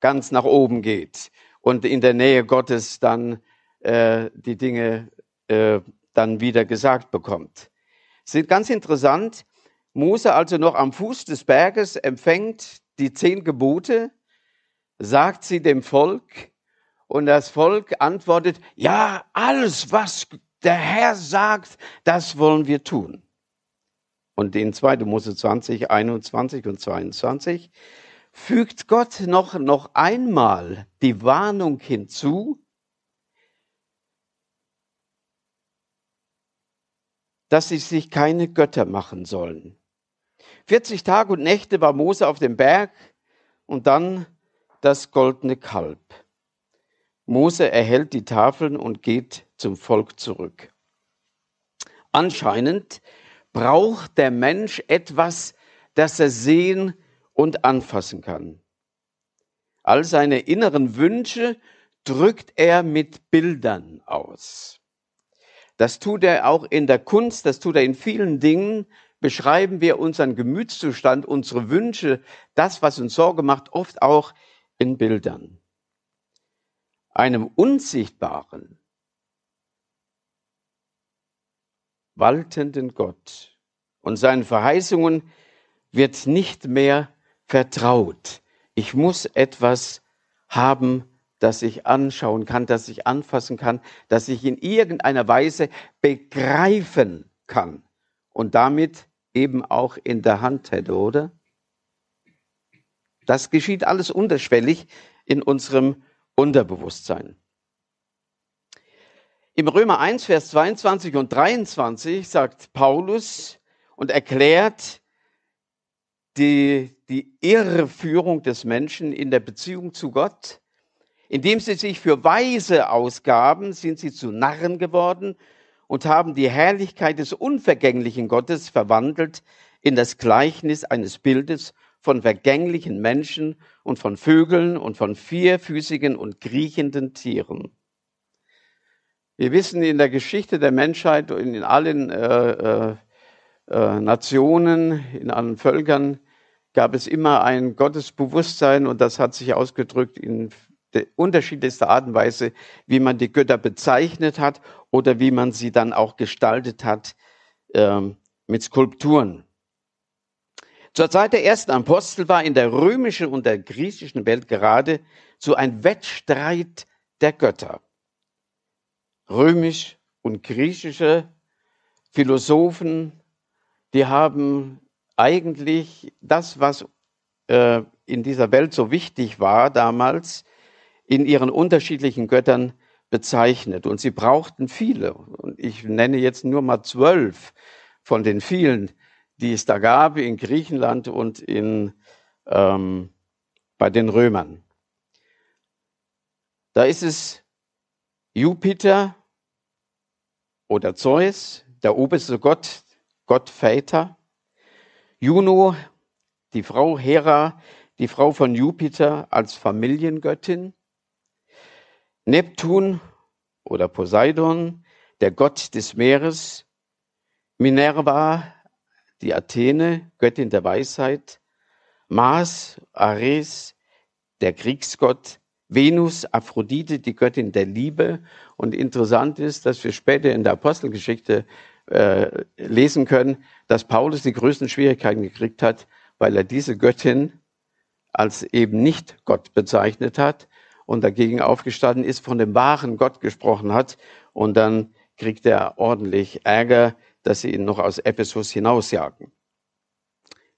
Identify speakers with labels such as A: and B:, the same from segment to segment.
A: ganz nach oben geht und in der Nähe Gottes dann äh, die Dinge äh, dann wieder gesagt bekommt. Es ist ganz interessant. Mose also noch am Fuß des Berges empfängt die zehn Gebote, sagt sie dem Volk und das Volk antwortet, ja, alles, was der Herr sagt, das wollen wir tun. Und in 2. Mose 20, 21 und 22 fügt Gott noch, noch einmal die Warnung hinzu, dass sie sich keine Götter machen sollen. 40 Tage und Nächte war Mose auf dem Berg und dann das goldene Kalb. Mose erhält die Tafeln und geht zum Volk zurück. Anscheinend braucht der Mensch etwas, das er sehen und anfassen kann. All seine inneren Wünsche drückt er mit Bildern aus. Das tut er auch in der Kunst, das tut er in vielen Dingen. Beschreiben wir unseren Gemütszustand, unsere Wünsche, das, was uns Sorge macht, oft auch in Bildern. Einem unsichtbaren, waltenden Gott und seinen Verheißungen wird nicht mehr vertraut. Ich muss etwas haben, das ich anschauen kann, das ich anfassen kann, das ich in irgendeiner Weise begreifen kann und damit eben auch in der Hand hätte, oder? Das geschieht alles unterschwellig in unserem Unterbewusstsein. Im Römer 1, Vers 22 und 23 sagt Paulus und erklärt die, die Irreführung des Menschen in der Beziehung zu Gott indem sie sich für Weise ausgaben, sind sie zu Narren geworden und haben die Herrlichkeit des unvergänglichen Gottes verwandelt in das Gleichnis eines Bildes von vergänglichen Menschen und von Vögeln und von vierfüßigen und kriechenden Tieren. Wir wissen in der Geschichte der Menschheit und in allen äh, äh, äh, Nationen, in allen Völkern gab es immer ein Gottesbewusstsein und das hat sich ausgedrückt in unterschiedlichste Art und Weise, wie man die Götter bezeichnet hat oder wie man sie dann auch gestaltet hat ähm, mit Skulpturen. Zur Zeit der ersten Apostel war in der römischen und der griechischen Welt gerade so ein Wettstreit der Götter. Römisch und griechische Philosophen, die haben eigentlich das, was äh, in dieser Welt so wichtig war damals, in ihren unterschiedlichen Göttern bezeichnet. Und sie brauchten viele. Und ich nenne jetzt nur mal zwölf von den vielen, die es da gab in Griechenland und in, ähm, bei den Römern. Da ist es Jupiter oder Zeus, der oberste Gott, Gott Väter. Juno, die Frau Hera, die Frau von Jupiter als Familiengöttin. Neptun oder Poseidon, der Gott des Meeres, Minerva, die Athene, Göttin der Weisheit, Mars, Ares, der Kriegsgott, Venus, Aphrodite, die Göttin der Liebe. Und interessant ist, dass wir später in der Apostelgeschichte äh, lesen können, dass Paulus die größten Schwierigkeiten gekriegt hat, weil er diese Göttin als eben nicht Gott bezeichnet hat, und dagegen aufgestanden ist, von dem wahren Gott gesprochen hat. Und dann kriegt er ordentlich Ärger, dass sie ihn noch aus Ephesus hinausjagen.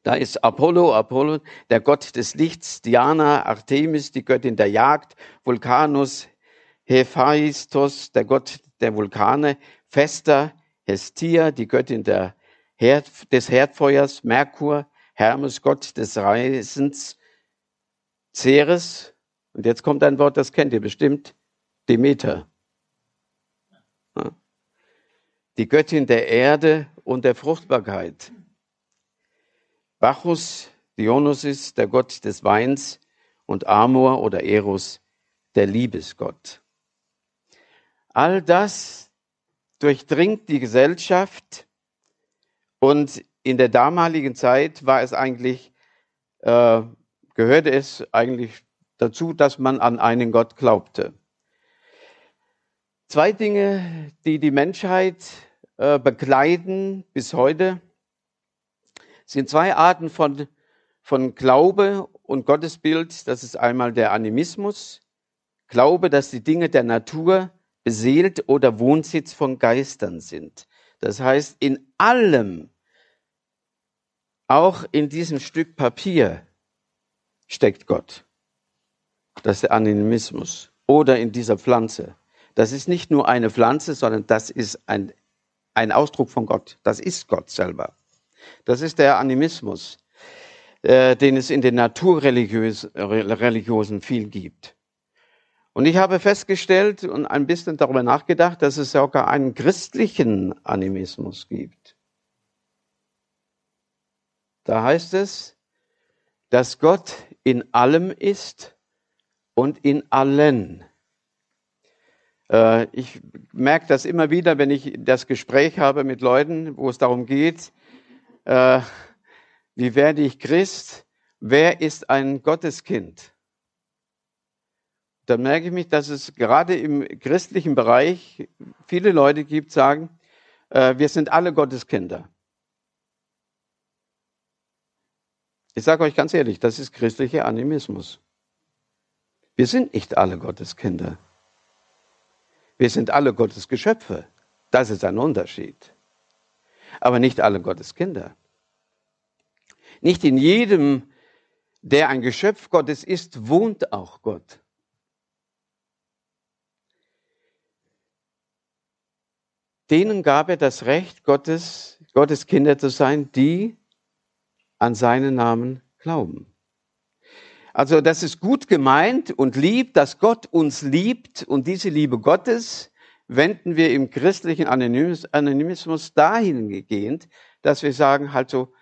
A: Da ist Apollo, Apollo, der Gott des Lichts, Diana, Artemis, die Göttin der Jagd, Vulkanus, Hephaistos, der Gott der Vulkane, Vesta, Hestia, die Göttin Herd, des Herdfeuers, Merkur, Hermes, Gott des Reisens, Ceres, und jetzt kommt ein Wort, das kennt ihr bestimmt, Demeter. Die Göttin der Erde und der Fruchtbarkeit. Bacchus, Dionysus, der Gott des Weins und Amor oder Eros, der Liebesgott. All das durchdringt die Gesellschaft und in der damaligen Zeit war es eigentlich, äh, gehörte es eigentlich dazu, dass man an einen Gott glaubte. Zwei Dinge, die die Menschheit äh, begleiten bis heute, sind zwei Arten von, von Glaube und Gottesbild. Das ist einmal der Animismus, Glaube, dass die Dinge der Natur beseelt oder Wohnsitz von Geistern sind. Das heißt, in allem, auch in diesem Stück Papier, steckt Gott. Das ist der Animismus. Oder in dieser Pflanze. Das ist nicht nur eine Pflanze, sondern das ist ein, ein Ausdruck von Gott. Das ist Gott selber. Das ist der Animismus, äh, den es in den Naturreligiosen viel gibt. Und ich habe festgestellt und ein bisschen darüber nachgedacht, dass es sogar einen christlichen Animismus gibt. Da heißt es, dass Gott in allem ist und in allen. Äh, ich merke das immer wieder, wenn ich das Gespräch habe mit Leuten, wo es darum geht, äh, wie werde ich Christ? Wer ist ein Gotteskind? Dann merke ich mich, dass es gerade im christlichen Bereich viele Leute gibt, sagen, äh, wir sind alle Gottes Kinder. Ich sage euch ganz ehrlich, das ist christlicher Animismus. Wir sind nicht alle Gottes Kinder. Wir sind alle Gottes Geschöpfe. Das ist ein Unterschied. Aber nicht alle Gottes Kinder. Nicht in jedem, der ein Geschöpf Gottes ist, wohnt auch Gott. Denen gab er das Recht, Gottes, Gottes Kinder zu sein, die an seinen Namen glauben. Also das ist gut gemeint und lieb, dass Gott uns liebt und diese Liebe Gottes wenden wir im christlichen Anonymismus dahingehend, dass wir sagen, halt so,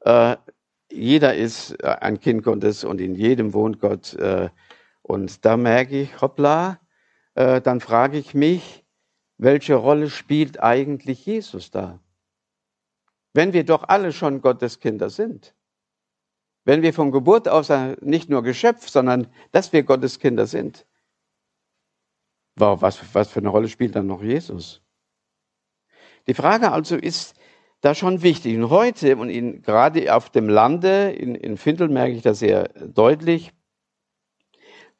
A: äh, jeder ist ein Kind Gottes und in jedem wohnt Gott. Äh, und da merke ich, hoppla, äh, dann frage ich mich, welche Rolle spielt eigentlich Jesus da? Wenn wir doch alle schon Gottes Kinder sind. Wenn wir von Geburt aus nicht nur Geschöpf, sondern dass wir Gottes Kinder sind. Wow, was, was für eine Rolle spielt dann noch Jesus? Die Frage also ist da schon wichtig. Und heute und in, gerade auf dem Lande, in, in Findel merke ich das sehr deutlich,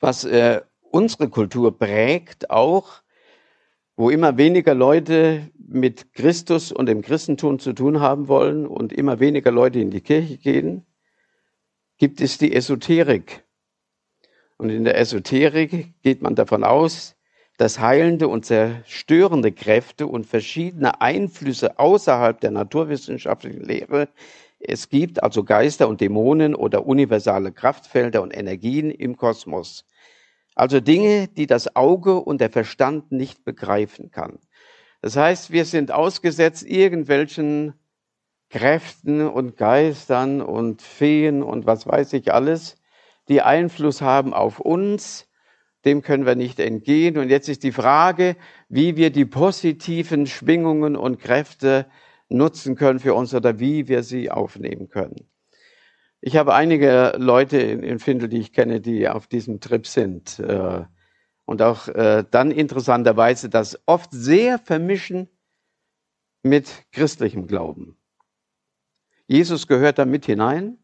A: was äh, unsere Kultur prägt, auch wo immer weniger Leute mit Christus und dem Christentum zu tun haben wollen und immer weniger Leute in die Kirche gehen, gibt es die Esoterik. Und in der Esoterik geht man davon aus, dass heilende und zerstörende Kräfte und verschiedene Einflüsse außerhalb der naturwissenschaftlichen Lehre es gibt, also Geister und Dämonen oder universale Kraftfelder und Energien im Kosmos, also Dinge, die das Auge und der Verstand nicht begreifen kann. Das heißt, wir sind ausgesetzt irgendwelchen Kräften und Geistern und Feen und was weiß ich alles, die Einfluss haben auf uns. Dem können wir nicht entgehen. Und jetzt ist die Frage, wie wir die positiven Schwingungen und Kräfte nutzen können für uns oder wie wir sie aufnehmen können. Ich habe einige Leute in, in Findel, die ich kenne, die auf diesem Trip sind. Äh, und auch äh, dann interessanterweise das oft sehr vermischen mit christlichem Glauben. Jesus gehört da mit hinein,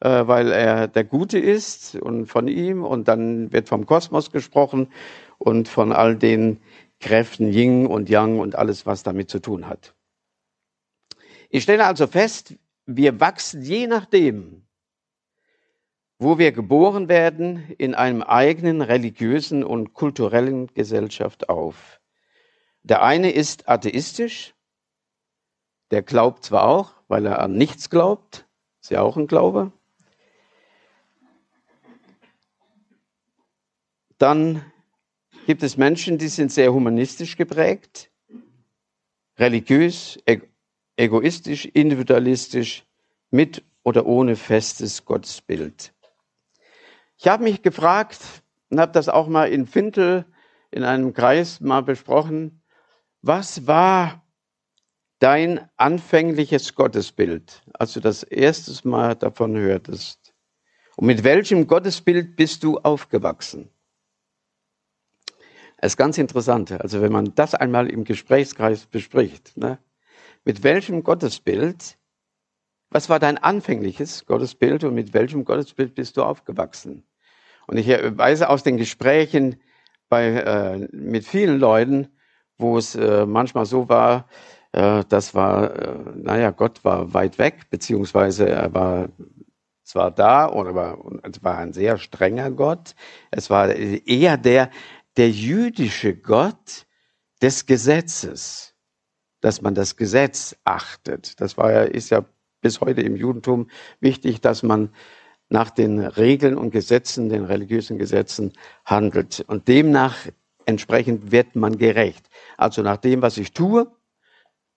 A: äh, weil er der Gute ist und von ihm und dann wird vom Kosmos gesprochen und von all den Kräften Ying und Yang und alles, was damit zu tun hat. Ich stelle also fest, wir wachsen je nachdem, wo wir geboren werden, in einem eigenen religiösen und kulturellen Gesellschaft auf. Der eine ist atheistisch, der glaubt zwar auch, weil er an nichts glaubt, ist ja auch ein Glaube. Dann gibt es Menschen, die sind sehr humanistisch geprägt, religiös, egoistisch, individualistisch, mit oder ohne festes Gottesbild. Ich habe mich gefragt und habe das auch mal in Fintel in einem Kreis mal besprochen, was war dein anfängliches Gottesbild, als du das erstes Mal davon hörtest? Und mit welchem Gottesbild bist du aufgewachsen? Das ist ganz interessant. Also wenn man das einmal im Gesprächskreis bespricht, ne? Mit welchem Gottesbild, was war dein anfängliches Gottesbild und mit welchem Gottesbild bist du aufgewachsen? Und ich weiß aus den Gesprächen bei, äh, mit vielen Leuten, wo es äh, manchmal so war, äh, das war, äh, naja, Gott war weit weg, beziehungsweise er war zwar da oder war, es war ein sehr strenger Gott. Es war eher der, der jüdische Gott des Gesetzes, dass man das Gesetz achtet. Das war ja, ist ja bis heute im Judentum wichtig, dass man nach den Regeln und Gesetzen, den religiösen Gesetzen handelt. Und demnach entsprechend wird man gerecht. Also nach dem, was ich tue,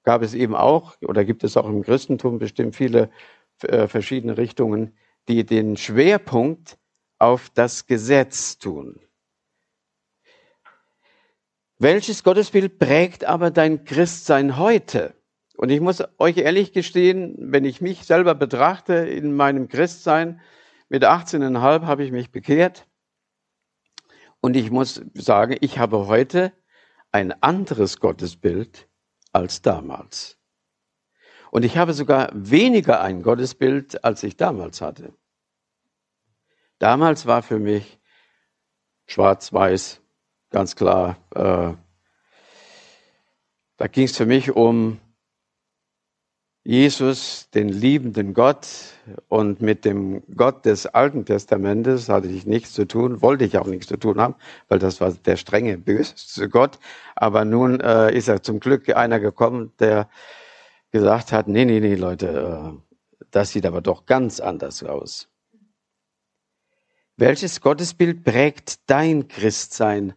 A: gab es eben auch, oder gibt es auch im Christentum bestimmt viele äh, verschiedene Richtungen, die den Schwerpunkt auf das Gesetz tun. Welches Gottesbild prägt aber dein Christsein heute? Und ich muss euch ehrlich gestehen, wenn ich mich selber betrachte in meinem Christsein, mit 18,5 habe ich mich bekehrt. Und ich muss sagen, ich habe heute ein anderes Gottesbild als damals. Und ich habe sogar weniger ein Gottesbild, als ich damals hatte. Damals war für mich schwarz-weiß ganz klar. Äh, da ging es für mich um Jesus, den liebenden Gott, und mit dem Gott des Alten Testamentes hatte ich nichts zu tun, wollte ich auch nichts zu tun haben, weil das war der strenge, böse Gott. Aber nun äh, ist er zum Glück einer gekommen, der gesagt hat, nee, nee, nee, Leute, äh, das sieht aber doch ganz anders aus. Welches Gottesbild prägt dein Christsein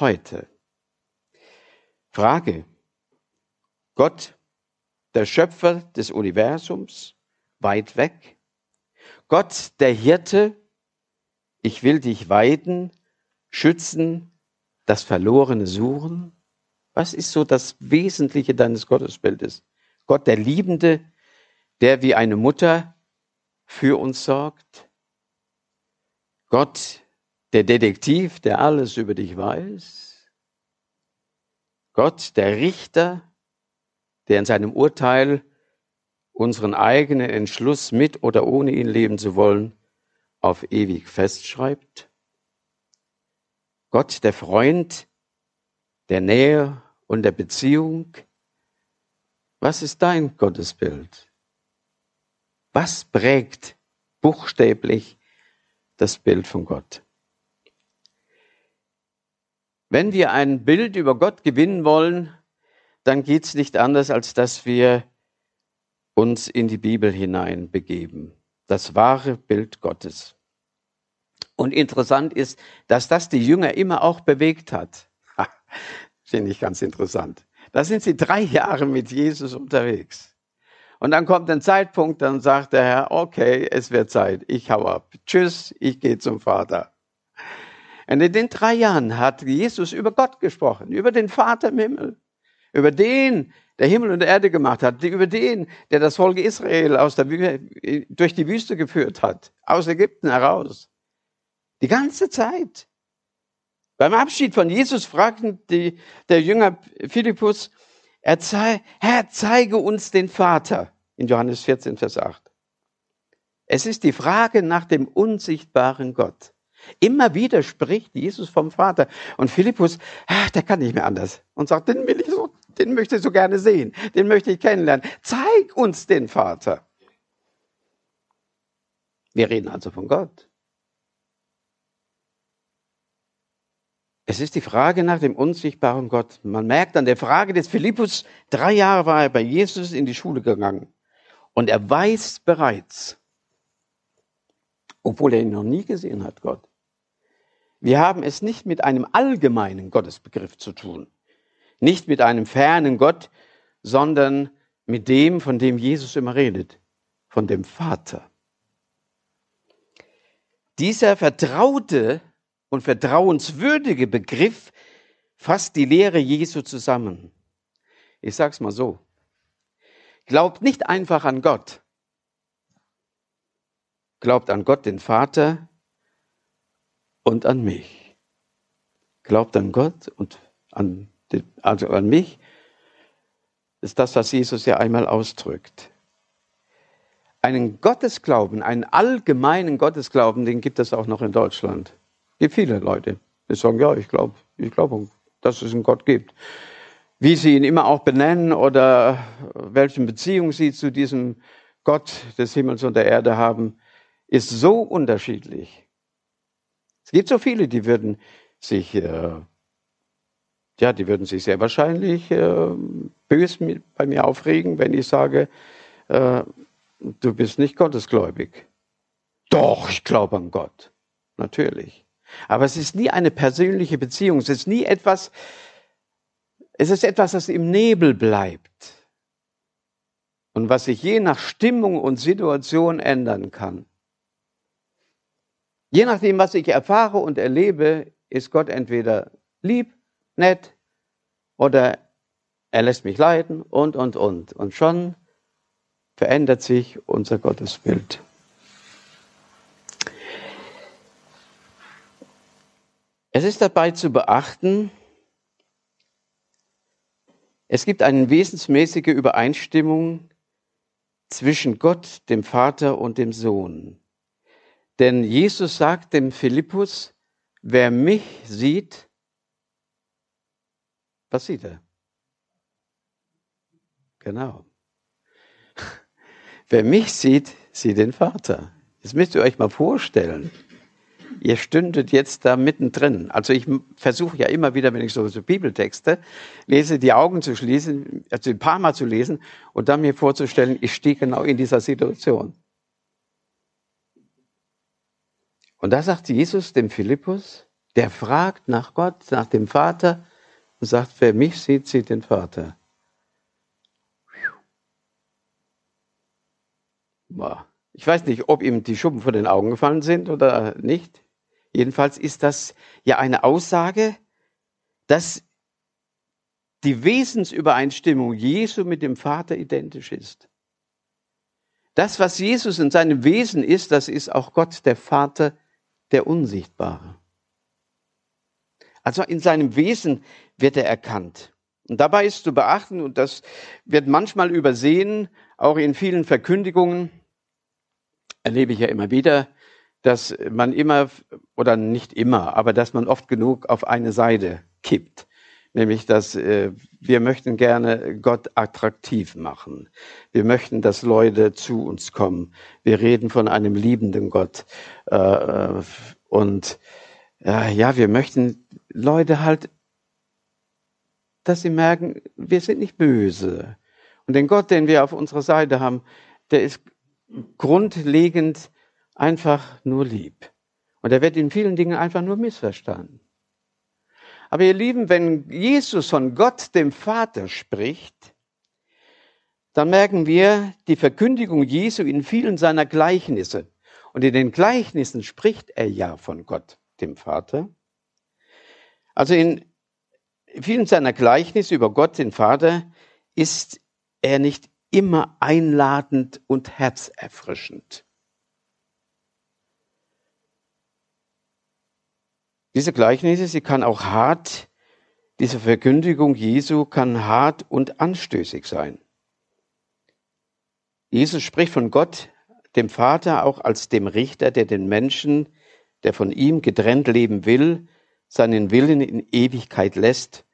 A: heute? Frage. Gott der Schöpfer des Universums, weit weg. Gott, der Hirte, ich will dich weiden, schützen, das Verlorene suchen. Was ist so das Wesentliche deines Gottesbildes? Gott, der Liebende, der wie eine Mutter für uns sorgt. Gott, der Detektiv, der alles über dich weiß. Gott, der Richter, der in seinem Urteil unseren eigenen Entschluss mit oder ohne ihn leben zu wollen, auf ewig festschreibt. Gott, der Freund der Nähe und der Beziehung. Was ist dein Gottesbild? Was prägt buchstäblich das Bild von Gott? Wenn wir ein Bild über Gott gewinnen wollen, dann geht es nicht anders, als dass wir uns in die Bibel hinein begeben. Das wahre Bild Gottes. Und interessant ist, dass das die Jünger immer auch bewegt hat. Finde ich ganz interessant. Da sind sie drei Jahre mit Jesus unterwegs. Und dann kommt ein Zeitpunkt, dann sagt der Herr, okay, es wird Zeit, ich hau ab. Tschüss, ich gehe zum Vater. Und in den drei Jahren hat Jesus über Gott gesprochen, über den Vater im Himmel über den, der Himmel und Erde gemacht hat, über den, der das Volk Israel aus der, durch die Wüste geführt hat, aus Ägypten heraus. Die ganze Zeit. Beim Abschied von Jesus fragten die, der Jünger Philippus, zei, Herr, zeige uns den Vater in Johannes 14, Vers 8. Es ist die Frage nach dem unsichtbaren Gott. Immer wieder spricht Jesus vom Vater. Und Philippus, ach, der kann nicht mehr anders. Und sagt, den will ich so, den möchte ich so gerne sehen. Den möchte ich kennenlernen. Zeig uns den Vater. Wir reden also von Gott. Es ist die Frage nach dem unsichtbaren Gott. Man merkt an der Frage des Philippus, drei Jahre war er bei Jesus in die Schule gegangen. Und er weiß bereits, obwohl er ihn noch nie gesehen hat, Gott, wir haben es nicht mit einem allgemeinen Gottesbegriff zu tun, nicht mit einem fernen Gott, sondern mit dem, von dem Jesus immer redet, von dem Vater. Dieser vertraute und vertrauenswürdige Begriff fasst die Lehre Jesu zusammen. Ich sag's mal so. Glaubt nicht einfach an Gott, Glaubt an Gott, den Vater und an mich. Glaubt an Gott und an, also an mich. Ist das, was Jesus ja einmal ausdrückt. Einen Gottesglauben, einen allgemeinen Gottesglauben, den gibt es auch noch in Deutschland. Gibt viele Leute, die sagen, ja, ich glaube, ich glaube, dass es einen Gott gibt. Wie sie ihn immer auch benennen oder welche Beziehung sie zu diesem Gott des Himmels und der Erde haben, ist so unterschiedlich. Es gibt so viele, die würden sich, äh, ja, die würden sich sehr wahrscheinlich äh, böse bei mir aufregen, wenn ich sage, äh, du bist nicht gottesgläubig. Doch, ich glaube an Gott. Natürlich. Aber es ist nie eine persönliche Beziehung. Es ist nie etwas, es ist etwas, das im Nebel bleibt. Und was sich je nach Stimmung und Situation ändern kann. Je nachdem, was ich erfahre und erlebe, ist Gott entweder lieb, nett oder er lässt mich leiden und, und, und. Und schon verändert sich unser Gottesbild. Es ist dabei zu beachten, es gibt eine wesensmäßige Übereinstimmung zwischen Gott, dem Vater und dem Sohn. Denn Jesus sagt dem Philippus, wer mich sieht, was sieht er? Genau. Wer mich sieht, sieht den Vater. Das müsst ihr euch mal vorstellen. Ihr stündet jetzt da mittendrin. Also ich versuche ja immer wieder, wenn ich so, so Bibeltexte lese, die Augen zu schließen, also ein paar Mal zu lesen und dann mir vorzustellen, ich stehe genau in dieser Situation. Und da sagt Jesus dem Philippus, der fragt nach Gott, nach dem Vater und sagt, wer mich sieht, sieht den Vater. Ich weiß nicht, ob ihm die Schuppen vor den Augen gefallen sind oder nicht. Jedenfalls ist das ja eine Aussage, dass die Wesensübereinstimmung Jesu mit dem Vater identisch ist. Das, was Jesus in seinem Wesen ist, das ist auch Gott, der Vater, der Unsichtbare. Also in seinem Wesen wird er erkannt. Und dabei ist zu beachten, und das wird manchmal übersehen, auch in vielen Verkündigungen, erlebe ich ja immer wieder, dass man immer, oder nicht immer, aber dass man oft genug auf eine Seite kippt. Nämlich, dass äh, wir möchten gerne Gott attraktiv machen. Wir möchten, dass Leute zu uns kommen. Wir reden von einem liebenden Gott. Äh, und äh, ja, wir möchten Leute halt, dass sie merken, wir sind nicht böse. Und den Gott, den wir auf unserer Seite haben, der ist grundlegend einfach nur lieb. Und er wird in vielen Dingen einfach nur missverstanden. Aber ihr Lieben, wenn Jesus von Gott, dem Vater, spricht, dann merken wir die Verkündigung Jesu in vielen seiner Gleichnisse. Und in den Gleichnissen spricht er ja von Gott, dem Vater. Also in vielen seiner Gleichnisse über Gott, den Vater, ist er nicht immer einladend und herzerfrischend. Diese Gleichnisse, sie kann auch hart, diese Verkündigung Jesu kann hart und anstößig sein. Jesus spricht von Gott, dem Vater, auch als dem Richter, der den Menschen, der von ihm getrennt leben will, seinen Willen in Ewigkeit lässt.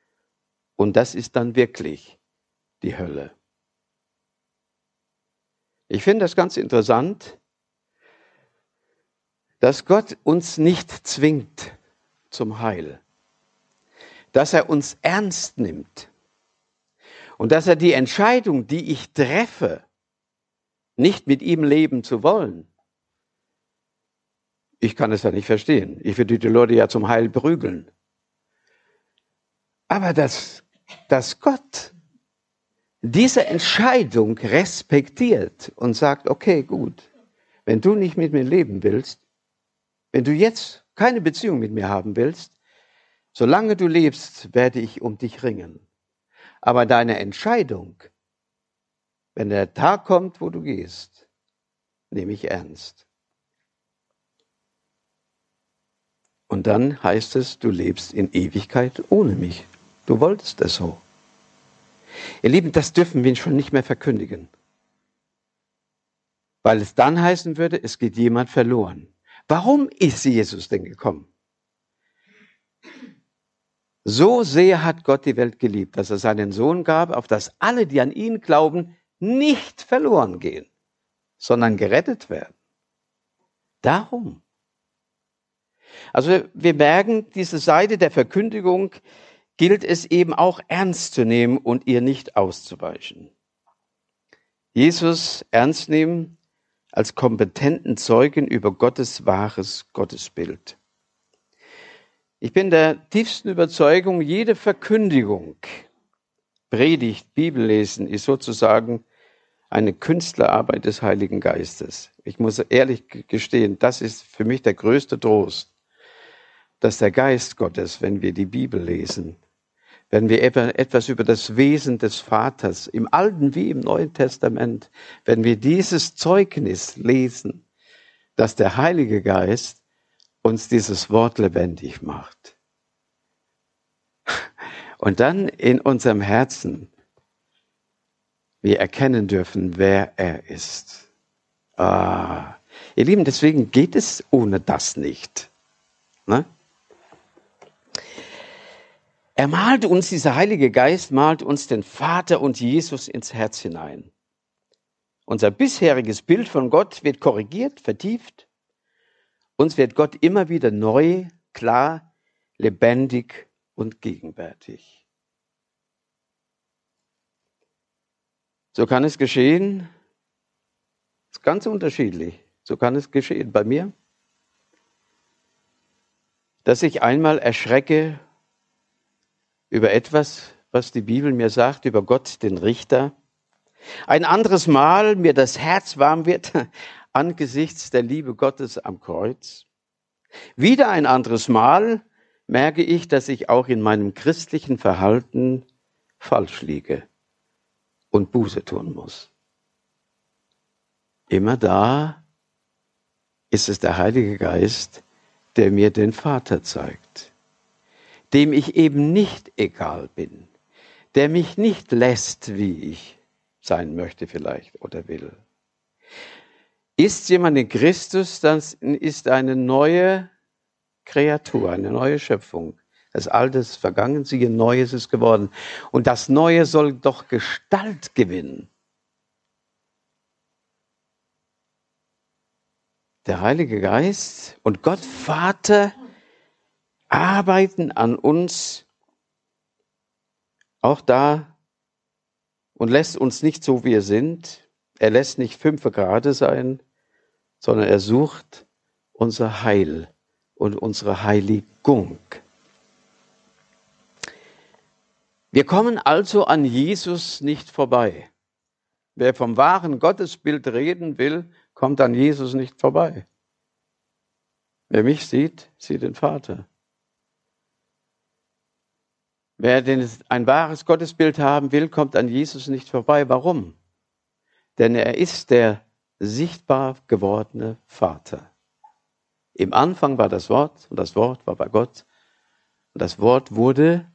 A: Und das ist dann wirklich die Hölle. Ich finde das ganz interessant, dass Gott uns nicht zwingt, zum Heil. Dass er uns ernst nimmt und dass er die Entscheidung, die ich treffe, nicht mit ihm leben zu wollen, ich kann es ja nicht verstehen. Ich würde die Leute ja zum Heil prügeln. Aber dass, dass Gott diese Entscheidung respektiert und sagt, okay, gut, wenn du nicht mit mir leben willst, wenn du jetzt keine Beziehung mit mir haben willst, solange du lebst, werde ich um dich ringen. Aber deine Entscheidung, wenn der Tag kommt, wo du gehst, nehme ich ernst. Und dann heißt es, du lebst in Ewigkeit ohne mich. Du wolltest es so. Ihr Lieben, das dürfen wir schon nicht mehr verkündigen. Weil es dann heißen würde, es geht jemand verloren. Warum ist Jesus denn gekommen? So sehr hat Gott die Welt geliebt, dass er seinen Sohn gab, auf dass alle, die an ihn glauben, nicht verloren gehen, sondern gerettet werden. Darum. Also wir merken, diese Seite der Verkündigung gilt es eben auch ernst zu nehmen und ihr nicht auszuweichen. Jesus ernst nehmen als kompetenten Zeugen über Gottes wahres Gottesbild. Ich bin der tiefsten Überzeugung, jede Verkündigung, Predigt, Bibellesen ist sozusagen eine Künstlerarbeit des Heiligen Geistes. Ich muss ehrlich gestehen, das ist für mich der größte Trost, dass der Geist Gottes, wenn wir die Bibel lesen, wenn wir etwas über das Wesen des Vaters im Alten wie im Neuen Testament, wenn wir dieses Zeugnis lesen, dass der Heilige Geist uns dieses Wort lebendig macht. Und dann in unserem Herzen wir erkennen dürfen, wer er ist. Ah, ihr Lieben, deswegen geht es ohne das nicht. Ne? Er malt uns, dieser Heilige Geist malt uns den Vater und Jesus ins Herz hinein. Unser bisheriges Bild von Gott wird korrigiert, vertieft. Uns wird Gott immer wieder neu, klar, lebendig und gegenwärtig. So kann es geschehen. Ist ganz unterschiedlich. So kann es geschehen bei mir, dass ich einmal erschrecke über etwas, was die Bibel mir sagt, über Gott, den Richter. Ein anderes Mal mir das Herz warm wird angesichts der Liebe Gottes am Kreuz. Wieder ein anderes Mal merke ich, dass ich auch in meinem christlichen Verhalten falsch liege und Buße tun muss. Immer da ist es der Heilige Geist, der mir den Vater zeigt dem ich eben nicht egal bin, der mich nicht lässt, wie ich sein möchte vielleicht oder will. Ist jemand in Christus, dann ist eine neue Kreatur, eine neue Schöpfung. Das Alte ist vergangen, siehe, Neues ist geworden. Und das Neue soll doch Gestalt gewinnen. Der Heilige Geist und Gott Vater arbeiten an uns auch da und lässt uns nicht so, wie wir sind. Er lässt nicht fünf Grade sein, sondern er sucht unser Heil und unsere Heiligung. Wir kommen also an Jesus nicht vorbei. Wer vom wahren Gottesbild reden will, kommt an Jesus nicht vorbei. Wer mich sieht, sieht den Vater. Wer denn ein wahres Gottesbild haben will, kommt an Jesus nicht vorbei. Warum? Denn er ist der sichtbar gewordene Vater. Im Anfang war das Wort und das Wort war bei Gott und das Wort wurde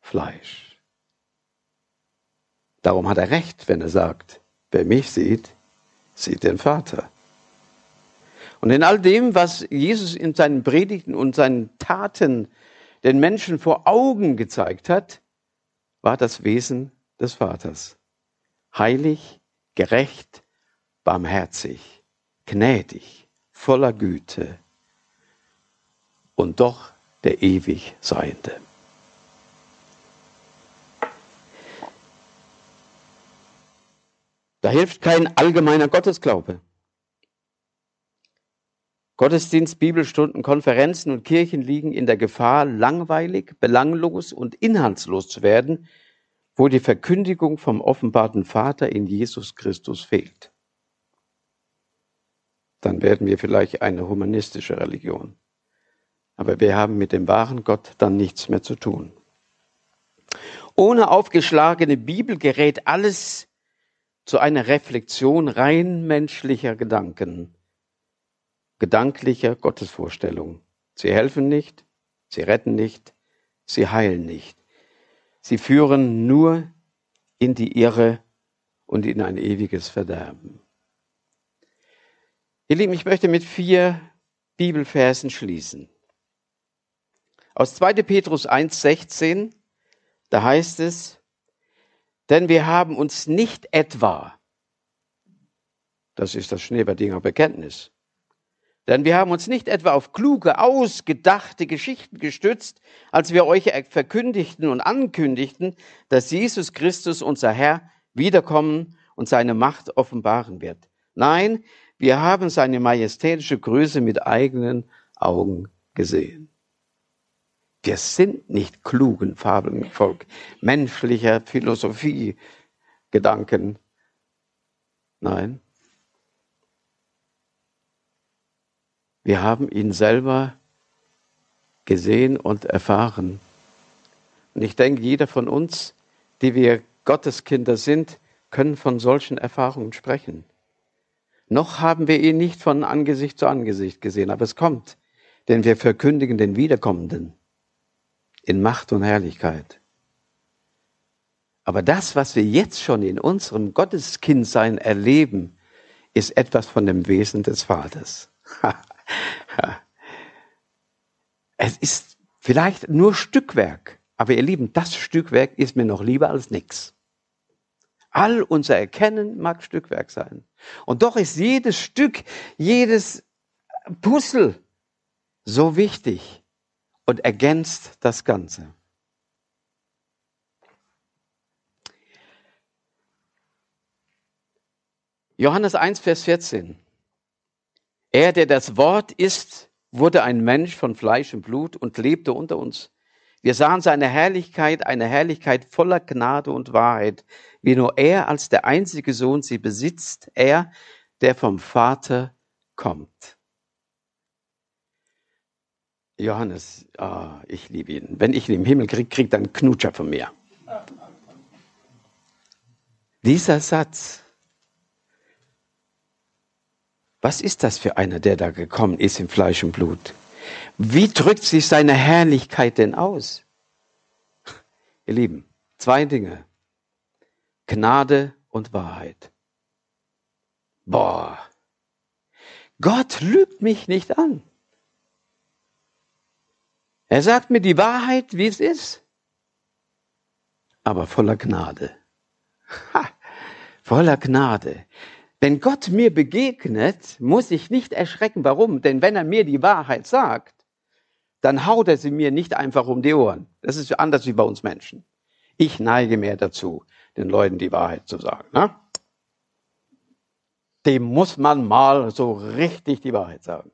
A: Fleisch. Darum hat er recht, wenn er sagt, wer mich sieht, sieht den Vater. Und in all dem, was Jesus in seinen Predigten und seinen Taten den Menschen vor Augen gezeigt hat, war das Wesen des Vaters. Heilig, gerecht, barmherzig, gnädig, voller Güte und doch der ewig Seiende. Da hilft kein allgemeiner Gottesglaube. Gottesdienst, Bibelstunden, Konferenzen und Kirchen liegen in der Gefahr, langweilig, belanglos und inhaltslos zu werden, wo die Verkündigung vom offenbarten Vater in Jesus Christus fehlt. Dann werden wir vielleicht eine humanistische Religion. Aber wir haben mit dem wahren Gott dann nichts mehr zu tun. Ohne aufgeschlagene Bibel gerät alles zu einer Reflexion rein menschlicher Gedanken gedanklicher Gottesvorstellung Sie helfen nicht, sie retten nicht, sie heilen nicht. Sie führen nur in die Irre und in ein ewiges Verderben. Ihr Lieben, ich möchte mit vier Bibelversen schließen. Aus 2. Petrus 1,16, da heißt es, denn wir haben uns nicht etwa, das ist das Schneeberdinger Bekenntnis, denn wir haben uns nicht etwa auf kluge, ausgedachte Geschichten gestützt, als wir euch verkündigten und ankündigten, dass Jesus Christus, unser Herr, wiederkommen und seine Macht offenbaren wird. Nein, wir haben seine majestätische Größe mit eigenen Augen gesehen. Wir sind nicht klugen Fabeln Volk, menschlicher Philosophie, Gedanken. Nein. Wir haben ihn selber gesehen und erfahren. Und ich denke, jeder von uns, die wir Gotteskinder sind, können von solchen Erfahrungen sprechen. Noch haben wir ihn nicht von Angesicht zu Angesicht gesehen, aber es kommt, denn wir verkündigen den Wiederkommenden in Macht und Herrlichkeit. Aber das, was wir jetzt schon in unserem Gotteskindsein erleben, ist etwas von dem Wesen des Vaters. es ist vielleicht nur Stückwerk, aber ihr Lieben, das Stückwerk ist mir noch lieber als nichts. All unser Erkennen mag Stückwerk sein. Und doch ist jedes Stück, jedes Puzzle so wichtig und ergänzt das Ganze. Johannes 1, Vers 14. Er, der das Wort ist, wurde ein Mensch von Fleisch und Blut und lebte unter uns. Wir sahen seine Herrlichkeit, eine Herrlichkeit voller Gnade und Wahrheit, wie nur er als der einzige Sohn sie besitzt, er, der vom Vater kommt. Johannes, oh, ich liebe ihn. Wenn ich ihn im Himmel kriege, kriegt er einen Knutscher von mir. Dieser Satz, was ist das für einer, der da gekommen ist in Fleisch und Blut? Wie drückt sich seine Herrlichkeit denn aus? Ihr Lieben, zwei Dinge. Gnade und Wahrheit. Boah. Gott lügt mich nicht an. Er sagt mir die Wahrheit, wie es ist, aber voller Gnade. Ha, voller Gnade. Wenn Gott mir begegnet, muss ich nicht erschrecken. Warum? Denn wenn er mir die Wahrheit sagt, dann haut er sie mir nicht einfach um die Ohren. Das ist anders wie bei uns Menschen. Ich neige mehr dazu, den Leuten die Wahrheit zu sagen. Ne? Dem muss man mal so richtig die Wahrheit sagen.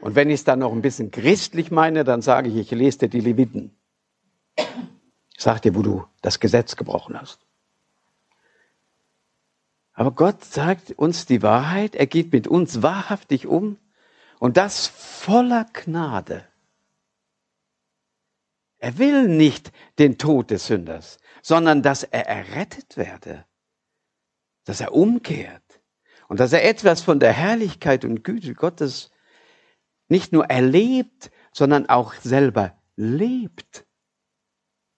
A: Und wenn ich es dann noch ein bisschen christlich meine, dann sage ich, ich lese dir die Leviten. Ich sage dir, wo du das Gesetz gebrochen hast. Aber Gott sagt uns die Wahrheit, er geht mit uns wahrhaftig um und das voller Gnade. Er will nicht den Tod des Sünders, sondern dass er errettet werde, dass er umkehrt und dass er etwas von der Herrlichkeit und Güte Gottes nicht nur erlebt, sondern auch selber lebt.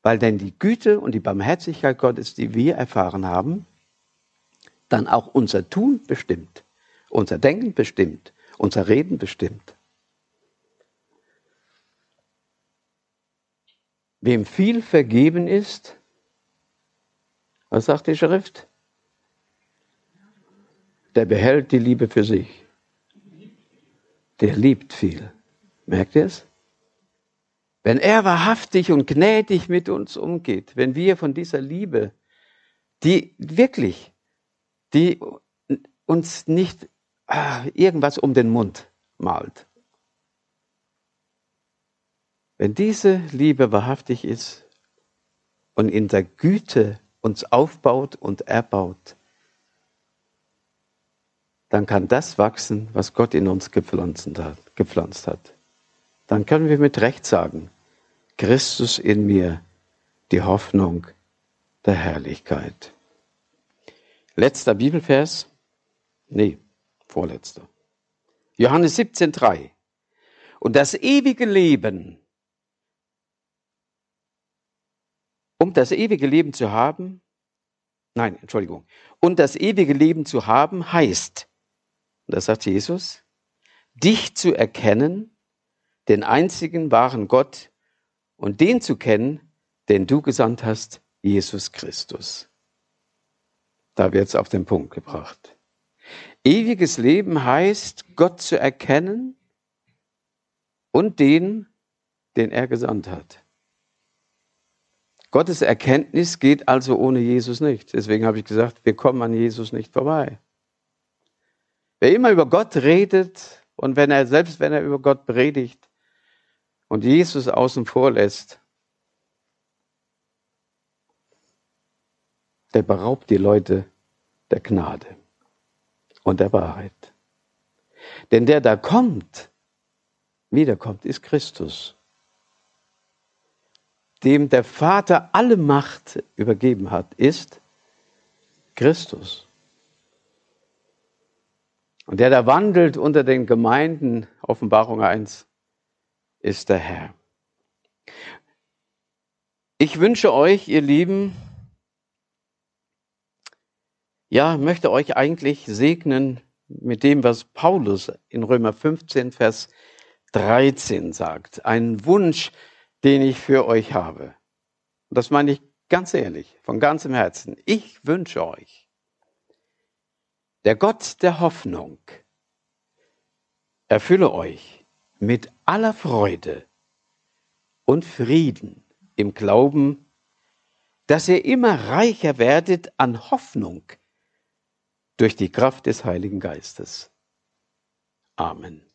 A: Weil denn die Güte und die Barmherzigkeit Gottes, die wir erfahren haben, dann auch unser Tun bestimmt, unser Denken bestimmt, unser Reden bestimmt. Wem viel vergeben ist, was sagt die Schrift? Der behält die Liebe für sich der liebt viel. Merkt ihr es? Wenn er wahrhaftig und gnädig mit uns umgeht, wenn wir von dieser Liebe, die wirklich, die uns nicht ah, irgendwas um den Mund malt, wenn diese Liebe wahrhaftig ist und in der Güte uns aufbaut und erbaut, dann kann das wachsen, was Gott in uns gepflanzt hat. Gepflanzt hat. Dann können wir mit Recht sagen, Christus in mir, die Hoffnung der Herrlichkeit. Letzter Bibelvers? Nee, vorletzter. Johannes 17,3. Und das ewige Leben, um das ewige Leben zu haben, nein, Entschuldigung, und das ewige Leben zu haben heißt, das sagt Jesus, dich zu erkennen, den einzigen wahren Gott und den zu kennen, den du gesandt hast, Jesus Christus. Da wird es auf den Punkt gebracht. Ewiges Leben heißt, Gott zu erkennen und den, den er gesandt hat. Gottes Erkenntnis geht also ohne Jesus nicht. Deswegen habe ich gesagt, wir kommen an Jesus nicht vorbei. Wer immer über Gott redet und wenn er, selbst wenn er über Gott predigt und Jesus außen vor lässt, der beraubt die Leute der Gnade und der Wahrheit. Denn der da kommt, wiederkommt, ist Christus, dem der Vater alle Macht übergeben hat, ist Christus. Und der da wandelt unter den Gemeinden, Offenbarung 1, ist der Herr. Ich wünsche euch, ihr Lieben, ja, möchte euch eigentlich segnen mit dem, was Paulus in Römer 15, Vers 13 sagt. Ein Wunsch, den ich für euch habe. Und das meine ich ganz ehrlich, von ganzem Herzen. Ich wünsche euch, der Gott der Hoffnung erfülle euch mit aller Freude und Frieden im Glauben, dass ihr immer reicher werdet an Hoffnung durch die Kraft des Heiligen Geistes. Amen.